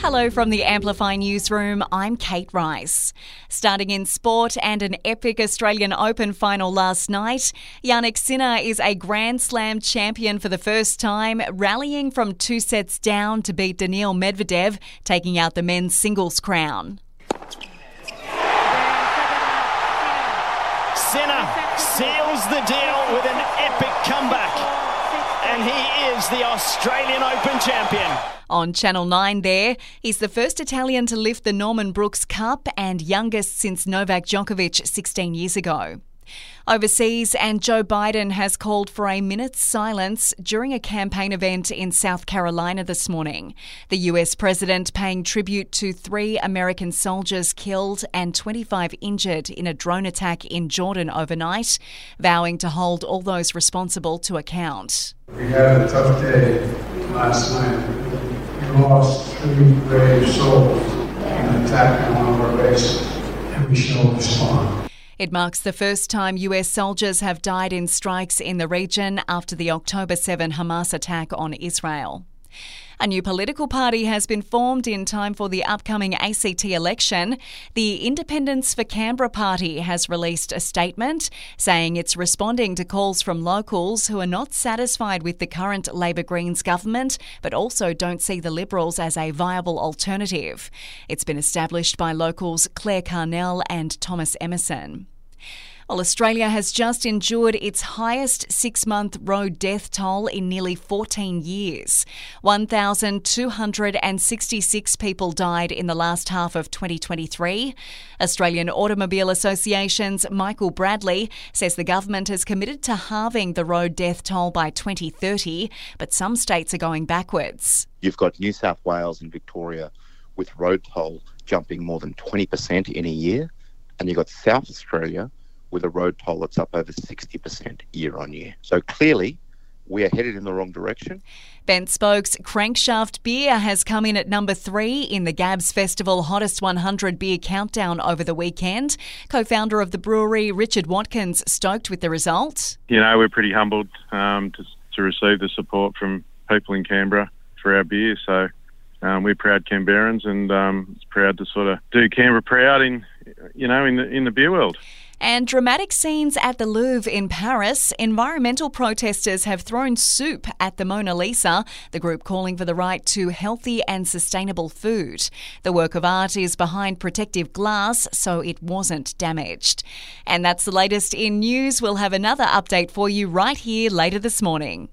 Hello from the Amplify Newsroom. I'm Kate Rice. Starting in sport and an epic Australian Open final last night, Jannik Sinner is a Grand Slam champion for the first time, rallying from two sets down to beat Daniil Medvedev, taking out the men's singles crown. Sinner seals the deal with an epic comeback, and he is the Australian Open champion. On Channel 9 there, he's the first Italian to lift the Norman Brooks Cup and youngest since Novak Djokovic 16 years ago. Overseas, and Joe Biden has called for a minute's silence during a campaign event in South Carolina this morning. The US president paying tribute to three American soldiers killed and 25 injured in a drone attack in Jordan overnight, vowing to hold all those responsible to account. We had a tough day last night. We lost three brave souls in an attack on our base, and we shall respond. It marks the first time US soldiers have died in strikes in the region after the October 7 Hamas attack on Israel. A new political party has been formed in time for the upcoming ACT election. The Independents for Canberra Party has released a statement saying it's responding to calls from locals who are not satisfied with the current Labor Greens government, but also don't see the Liberals as a viable alternative. It's been established by locals Claire Carnell and Thomas Emerson. Well, Australia has just endured its highest six month road death toll in nearly 14 years. 1,266 people died in the last half of 2023. Australian Automobile Association's Michael Bradley says the government is committed to halving the road death toll by 2030, but some states are going backwards. You've got New South Wales and Victoria with road toll jumping more than 20% in a year, and you've got South Australia with a road toll that's up over 60% year on year. So clearly, we are headed in the wrong direction. BentSpoke's Crankshaft Beer has come in at number three in the Gabs Festival Hottest 100 Beer Countdown over the weekend. Co founder of the brewery, Richard Watkins, stoked with the result. You know, we're pretty humbled um, to, to receive the support from people in Canberra for our beer. So um, we're proud Canberrans and um, proud to sort of do Canberra proud in, you know, in the, in the beer world. And dramatic scenes at the Louvre in Paris. Environmental protesters have thrown soup at the Mona Lisa, the group calling for the right to healthy and sustainable food. The work of art is behind protective glass, so it wasn't damaged. And that's the latest in news. We'll have another update for you right here later this morning.